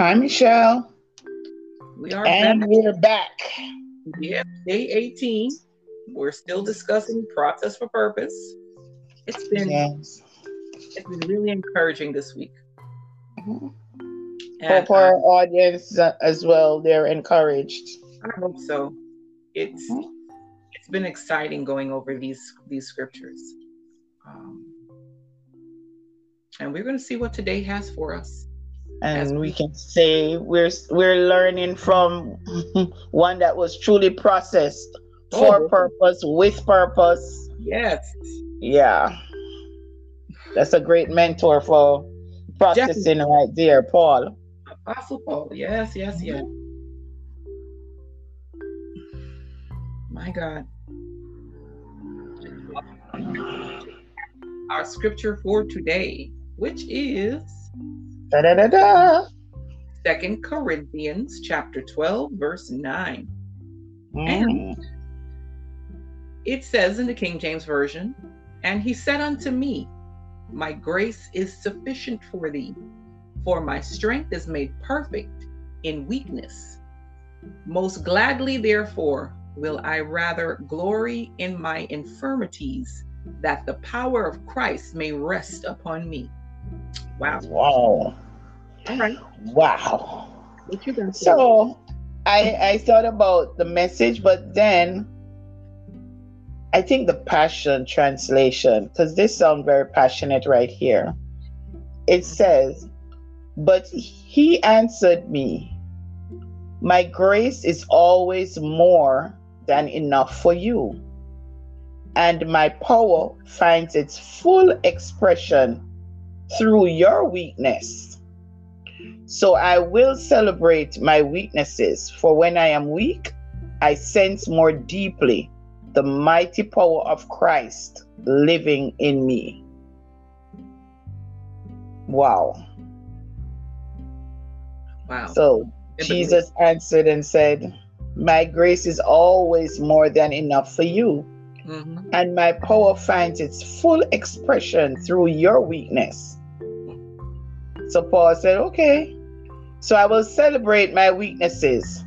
Hi, Michelle. We are and back. we're back. Yeah, day 18. We're still discussing process for purpose. It's been Yes. it's been really encouraging this week. Mhm. And Hope our audience uh, as well, they're encouraged. I hope so. It's Mhm. it's been exciting going over these these scriptures. Um, and we're going to see what today has for us. And we can say we're we're learning from one that was truly processed for Oh. purpose, with purpose. Yes. Yeah. That's a great mentor for processing right there, Paul. Apostle Paul. Yes, yes, yes. Mm-hmm. My God. Our scripture for today, which is Da da da da. Second Corinthians chapter 12, verse 9. Mm. It says in the King James Version, And he said unto me, My grace is sufficient for thee, for my strength is made perfect in weakness. Most gladly, therefore, will I rather glory in my infirmities, that the power of Christ may rest upon me. Wow. Wow. All right. Wow. What you gonna say? So I I thought about the message, but then I think the passion translation, because this sounds very passionate right here. It says, But he answered me, My grace is always more than enough for you, and my power finds its full expression through your weakness. So I will celebrate my weaknesses, for when I am weak, I sense more deeply the mighty power of Christ living in me. Wow. wow. So Jesus answered and said, My grace is always more than enough for you, Mhm. and my power finds its full expression through your weakness. So Paul said, Okay, so I will celebrate my weaknesses.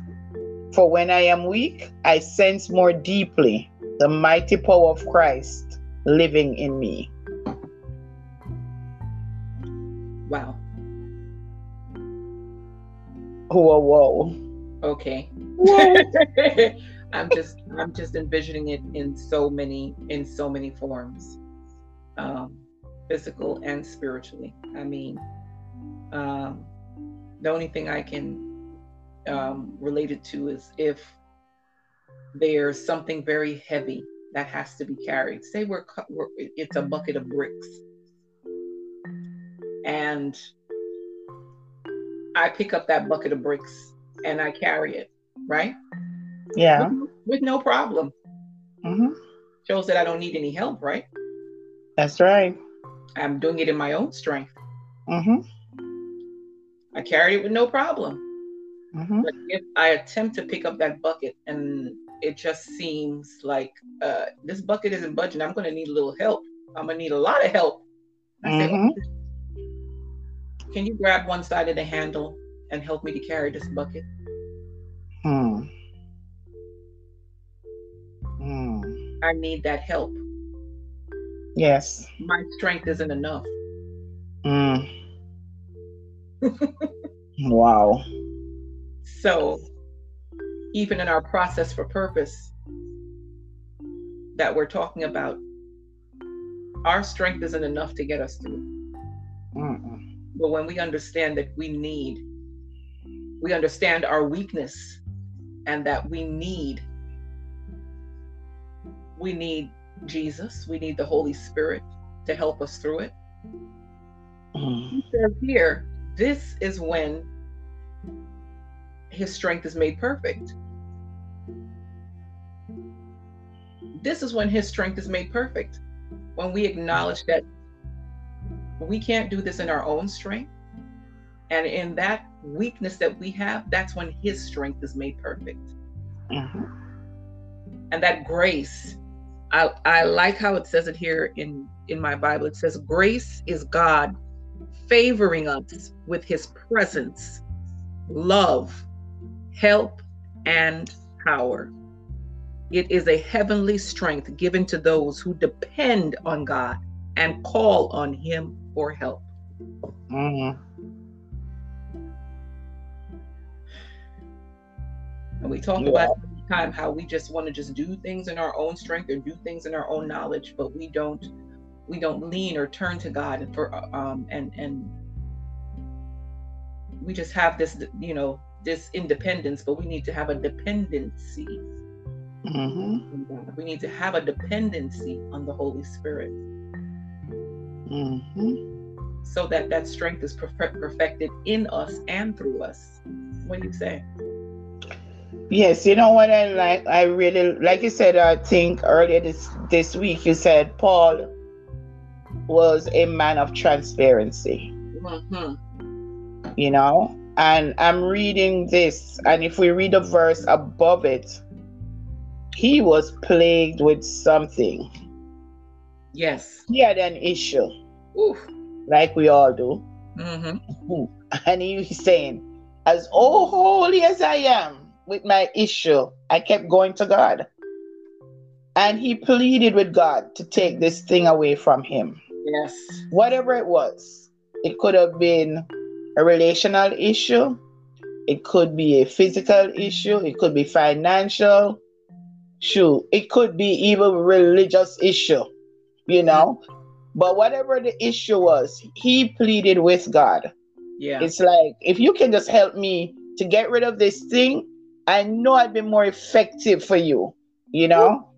For when I am weak, I sense more deeply the mighty power of Christ living in me. Wow. Whoa, whoa. Okay. Whoa. I'm just I'm just envisioning it in so many in so many forms. Um physical and spiritually. I mean, um the only thing I can um relate it to is if there's something very heavy that has to be carried. Say we're, we're it's a bucket of bricks. And I pick up that bucket of bricks and I carry it, right? yeah. with, with no problem. hmm Shows that I don't need any help, right? That's right. I'm doing it in my own strength. hmm Carry it with no problem. hmm But if I attempt to pick up that bucket and it just seems like uh, this bucket isn't budging, I'm going to need a little help. I'm going to need a lot of help. I say, Mhm. "Okay, can you grab one side of the handle and help me to carry this bucket? Hmm. Hmm. I need that help. Yes. My strength isn't enough. Mm. wow. So, even in our process for purpose that we're talking about, our strength isn't enough to get us through. Mm-mm. But when we understand that we need, we understand our weakness and that we need, we need Jesus, we need the Holy Spirit to help us through it. Mm. He says here, this is when his strength is made perfect. This is when his strength is made perfect. When we acknowledge that we can't do this in our own strength. And in that weakness that we have, that's when his strength is made perfect. Mhm. And that grace, I, I like how it says it here in, in my Bible. It says, Grace is God favoring us with his presence love, help, and power. It is a heavenly strength given to those who depend on God and call on Him for help. Mm-hmm. And we talk yeah. about time how we just want to just do things in our own strength or do things in our own knowledge, but we don't we don't lean or turn to God and for um and and we just have this you know this independence, but we need to have a dependency. Mm-hmm. We need to have a dependency on the Holy Spirit. Mm-hmm. So that that strength is perfected in us and through us. What do you say? Yes, you know what I like. I really like you said. I think earlier this this week you said Paul was a man of transparency. Mm-hmm. You know, and I'm reading this, and if we read a verse above it, he was plagued with something. Yes, he had an issue, Oof. like we all do. Mm-hmm. And he's saying, "As oh holy as I am." with my issue, I kept going to God. And he pleaded with God to take this thing away from him. Yes. Whatever it was, it could have been a relational issue, it could be a physical issue, it could be financial, shoot, it could be even religious issue, you know. But whatever the issue was, he pleaded with God. Yeah. It's like if you can just help me to get rid of this thing, I know I'd be more effective for you, you know?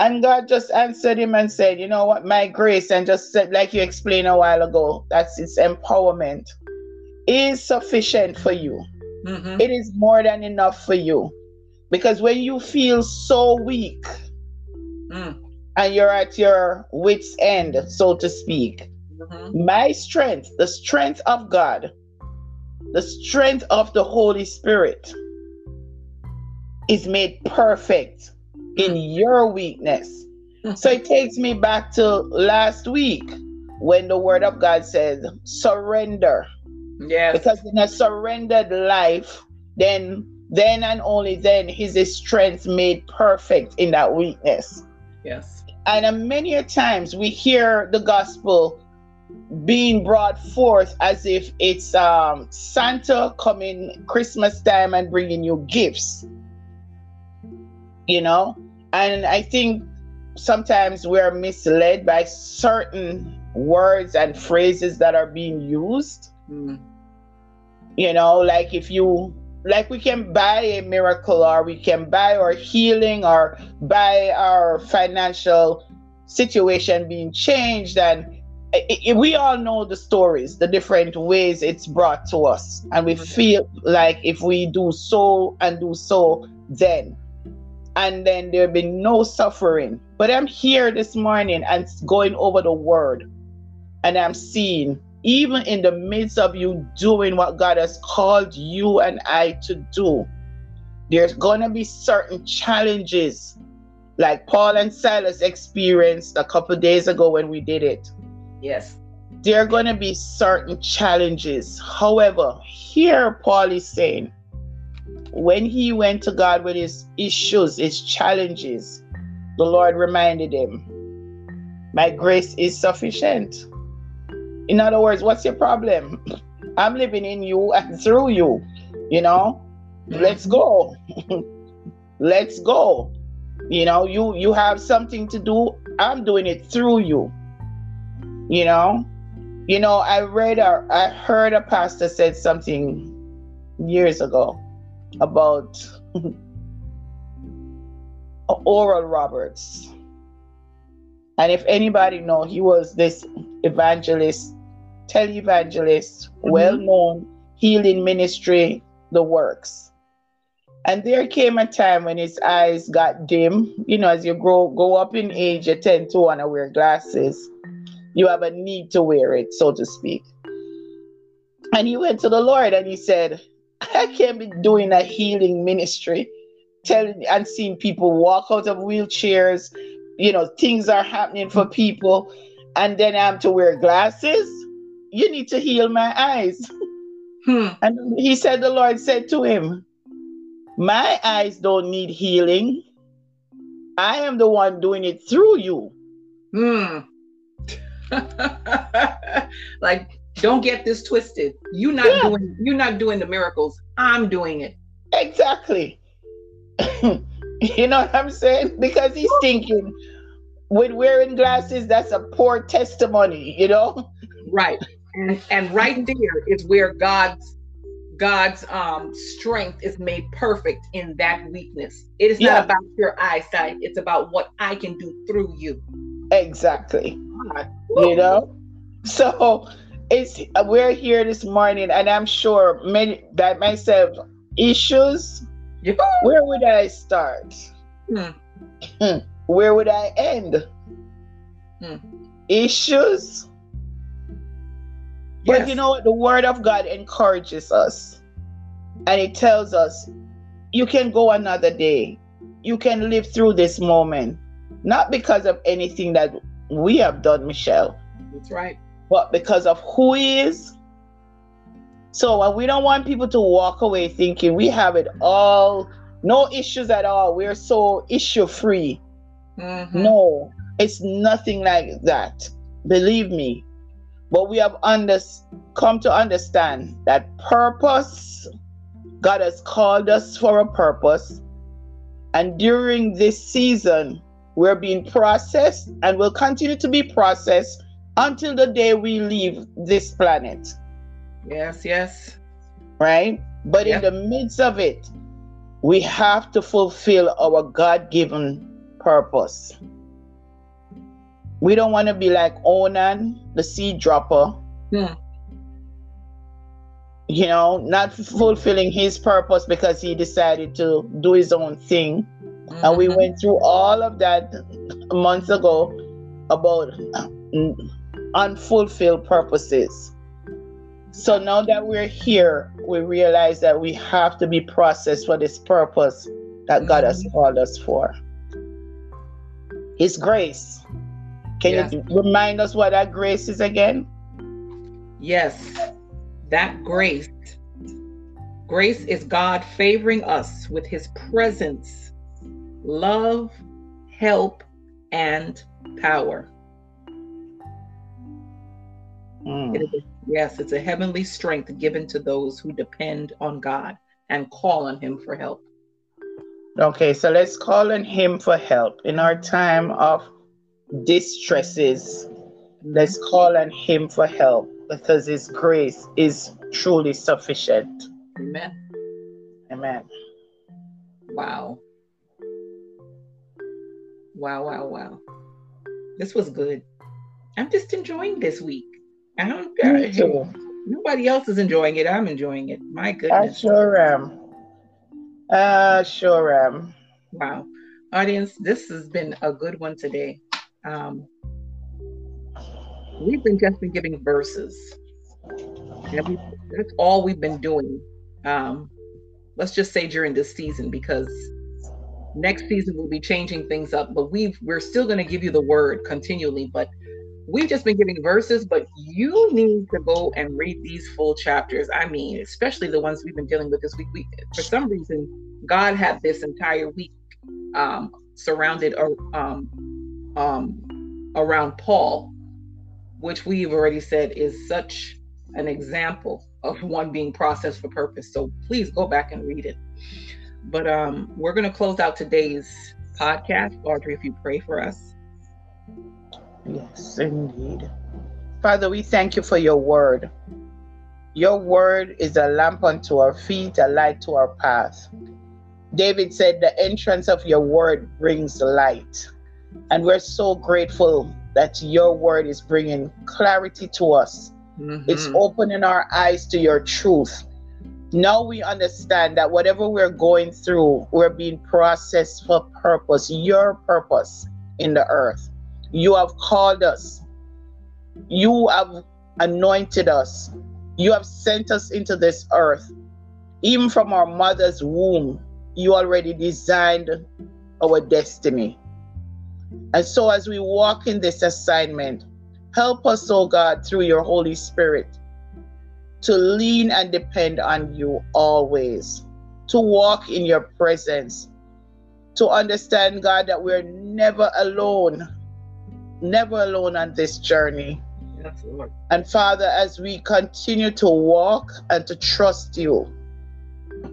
And God just answered him and said, You know what? My grace, and just said, like you explained a while ago, that's its empowerment, is sufficient for you. Mm-hmm. It is more than enough for you. Because when you feel so weak mm. and you're at your wits' end, so to speak, mm-hmm. my strength, the strength of God, the strength of the Holy Spirit, is made perfect in mm. your weakness. so it takes me back to last week when the word of God says, surrender. Yes. Because in a surrendered life, then then and only then is his strength made perfect in that weakness. Yes. And uh, many times we hear the gospel being brought forth as if it's um, Santa coming Christmas time and bringing you gifts you know and i think sometimes we're misled by certain words and phrases that are being used mm. you know like if you like we can buy a miracle or we can buy our healing or buy our financial situation being changed and it, it, we all know the stories the different ways it's brought to us and we mm-hmm. feel like if we do so and do so then and then there'll be no suffering. But I'm here this morning and going over the word, and I'm seeing, even in the midst of you doing what God has called you and I to do, there's going to be certain challenges like Paul and Silas experienced a couple days ago when we did it. Yes. There are going to be certain challenges. However, here Paul is saying, when he went to God with his issues, his challenges, the Lord reminded him, My grace is sufficient. In other words, what's your problem? I'm living in you and through you. You know, mm. let's go. let's go. You know, you you have something to do. I'm doing it through you. You know, you know. I read or I heard a pastor said something years ago about Oral Roberts. And if anybody know, he was this evangelist, televangelist, mm-hmm. well-known healing ministry, the works. And there came a time when his eyes got dim. You know, as you grow go up in age, you tend to want to wear glasses. You have a need to wear it, so to speak. And he went to the Lord and he said, I can't be doing a healing ministry, telling and seeing people walk out of wheelchairs. You know, things are happening for people, and then I have to wear glasses. You need to heal my eyes. Hmm. And he said, The Lord said to him, My eyes don't need healing. I am the one doing it through you. Hmm. like, don't get this twisted. you're not yeah. doing you're not doing the miracles. I'm doing it. Exactly. you know what I'm saying? Because he's thinking with wearing glasses, that's a poor testimony, you know? Right. And and right there is where God's God's um, strength is made perfect in that weakness. It is yeah. not about your eyesight, it's about what I can do through you. Exactly. You know? So it's we're here this morning, and I'm sure many that myself issues. Where would I start? Hmm. Where would I end? Hmm. Issues but you know what? The word of God encourages us. And it tells us you can go another day. You can live through this moment. Not because of anything that we have done, Michelle. That's right. But because of who he is. So uh, we don't want people to walk away thinking we have it all, no issues at all. We're so issue free. Mm-hmm. No, it's nothing like that. Believe me, but we have under, come to understand that purpose, God has called us for a purpose. And during this season, we're being processed and will continue to be processed until the day we leave this planet. Yes, yes. Right? But in the midst of it, we have to fulfill our God given purpose. We don't want to be like Onan, the seed dropper. Hmm. You know, not fulfilling his purpose because he decided to do his own thing. Mm-hmm. And we mm-hmm. went through all of that months ago about unfulfilled purposes. So now that we're here, we realize that we have to be processed for this purpose that God has mm-hmm. called us for. His grace. Can yes. you remind us what that grace is again? Yes, that grace. Grace is God favoring us with his presence, love, help, and power. Mm. Yes, it's a heavenly strength given to those who depend on God and call on him for help. Okay, so let's call on him for help in our time of distresses, let's call on Him for help because His grace is truly sufficient. Amen. Amen. Wow. Wow, wow, wow. This was good. I'm just enjoying this week. I don't Me too. Nobody else is enjoying it. I'm enjoying it. My goodness. I sure am. I sure am. Wow. Audience, this has been a good one today. Um, we've been just been giving verses. We, that's all we've been doing. Um, let's just say during this season, because next season we'll be changing things up. But we've we're still going to give you the word continually. But we've just been giving verses. But you need to go and read these full chapters. I mean, especially the ones we've been dealing with this week. We, for some reason, God had this entire week um, surrounded um, um, around Paul, which we've already said is such an example of one being processed for purpose. So please go back and read it. But um, we're going to close out today's podcast. Audrey, if you pray for us. Yes, indeed. Father, we thank you for your word. Your word is a lamp unto our feet, a light to our path. David said, The entrance of your word brings light. And we're so grateful that your word is bringing clarity to us. Mm-hmm. It's opening our eyes to your truth. Now we understand that whatever we're going through, we're being processed for purpose, your purpose in the earth. You have called us, you have anointed us, you have sent us into this earth. Even from our mother's womb, you already designed our destiny. And so, as we walk in this assignment, help us, oh God, through your Holy Spirit, to lean and depend on you always, to walk in your presence, to understand, God, that we're never alone, never alone on this journey. Yes, Lord. And Father, as we continue to walk and to trust you,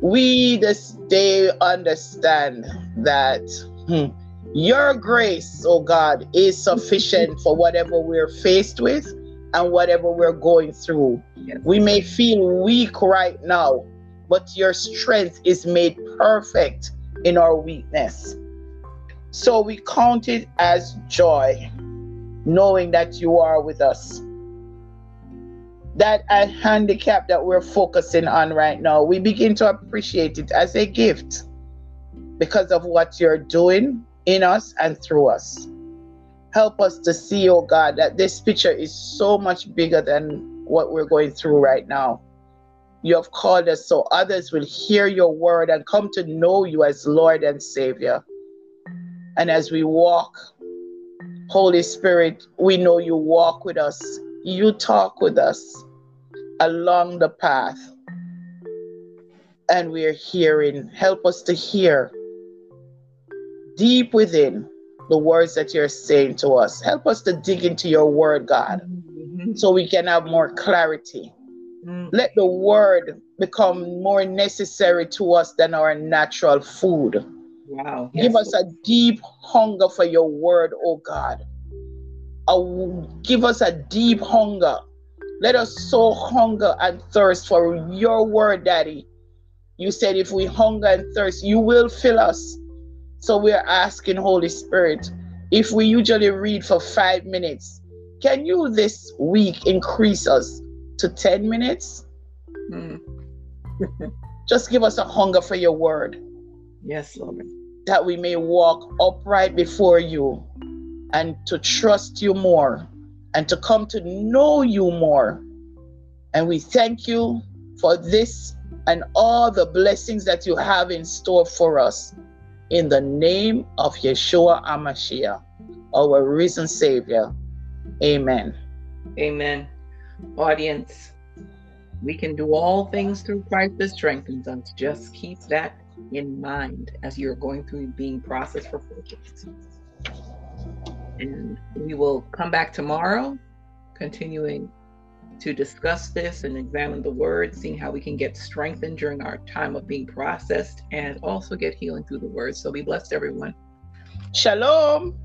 we this day understand that hmm, your grace, oh God, is sufficient for whatever we're faced with and whatever we're going through. Yes. We may feel weak right now, but your strength is made perfect in our weakness. So we count it as joy, knowing that you are with us. That handicap that we're focusing on right now, we begin to appreciate it as a gift because of what you're doing in us and through us. Help us to see, oh God, that this picture is so much bigger than what we're going through right now. You have called us so others will hear your word and come to know you as Lord and Savior. And as we walk, Holy Spirit, we know you walk with us, you talk with us along the path. And we're hearing. Help us to hear deep within the words that you're saying to us. Help us to dig into your word, God, Mhm. so we can have more clarity. Mm. Let the word become more necessary to us than our natural food. Wow. Give Yes, us a deep hunger for your word, oh God. A- give us a deep hunger. Let us so hunger and thirst for your word, Daddy. You said if we hunger and thirst, you will fill us. So we're asking, Holy Spirit, if we usually read for five minutes, can you this week increase us to 10 minutes? Mm. Just give us a hunger for your word. Yes, Lord. That we may walk upright before you and to trust you more and to come to know you more. And we thank you for this and all the blessings that you have in store for us. In the name of Yeshua HaMashiach, our risen Savior. Amen. Amen. Audience, we can do all things through Christ that strengthens us. Just keep that in mind as you're going through being processed for purpose. And we will come back tomorrow, continuing to discuss this and examine the word, seeing how we can get strengthened during our time of being processed and also get healing through the word. So be blessed, everyone. Shalom.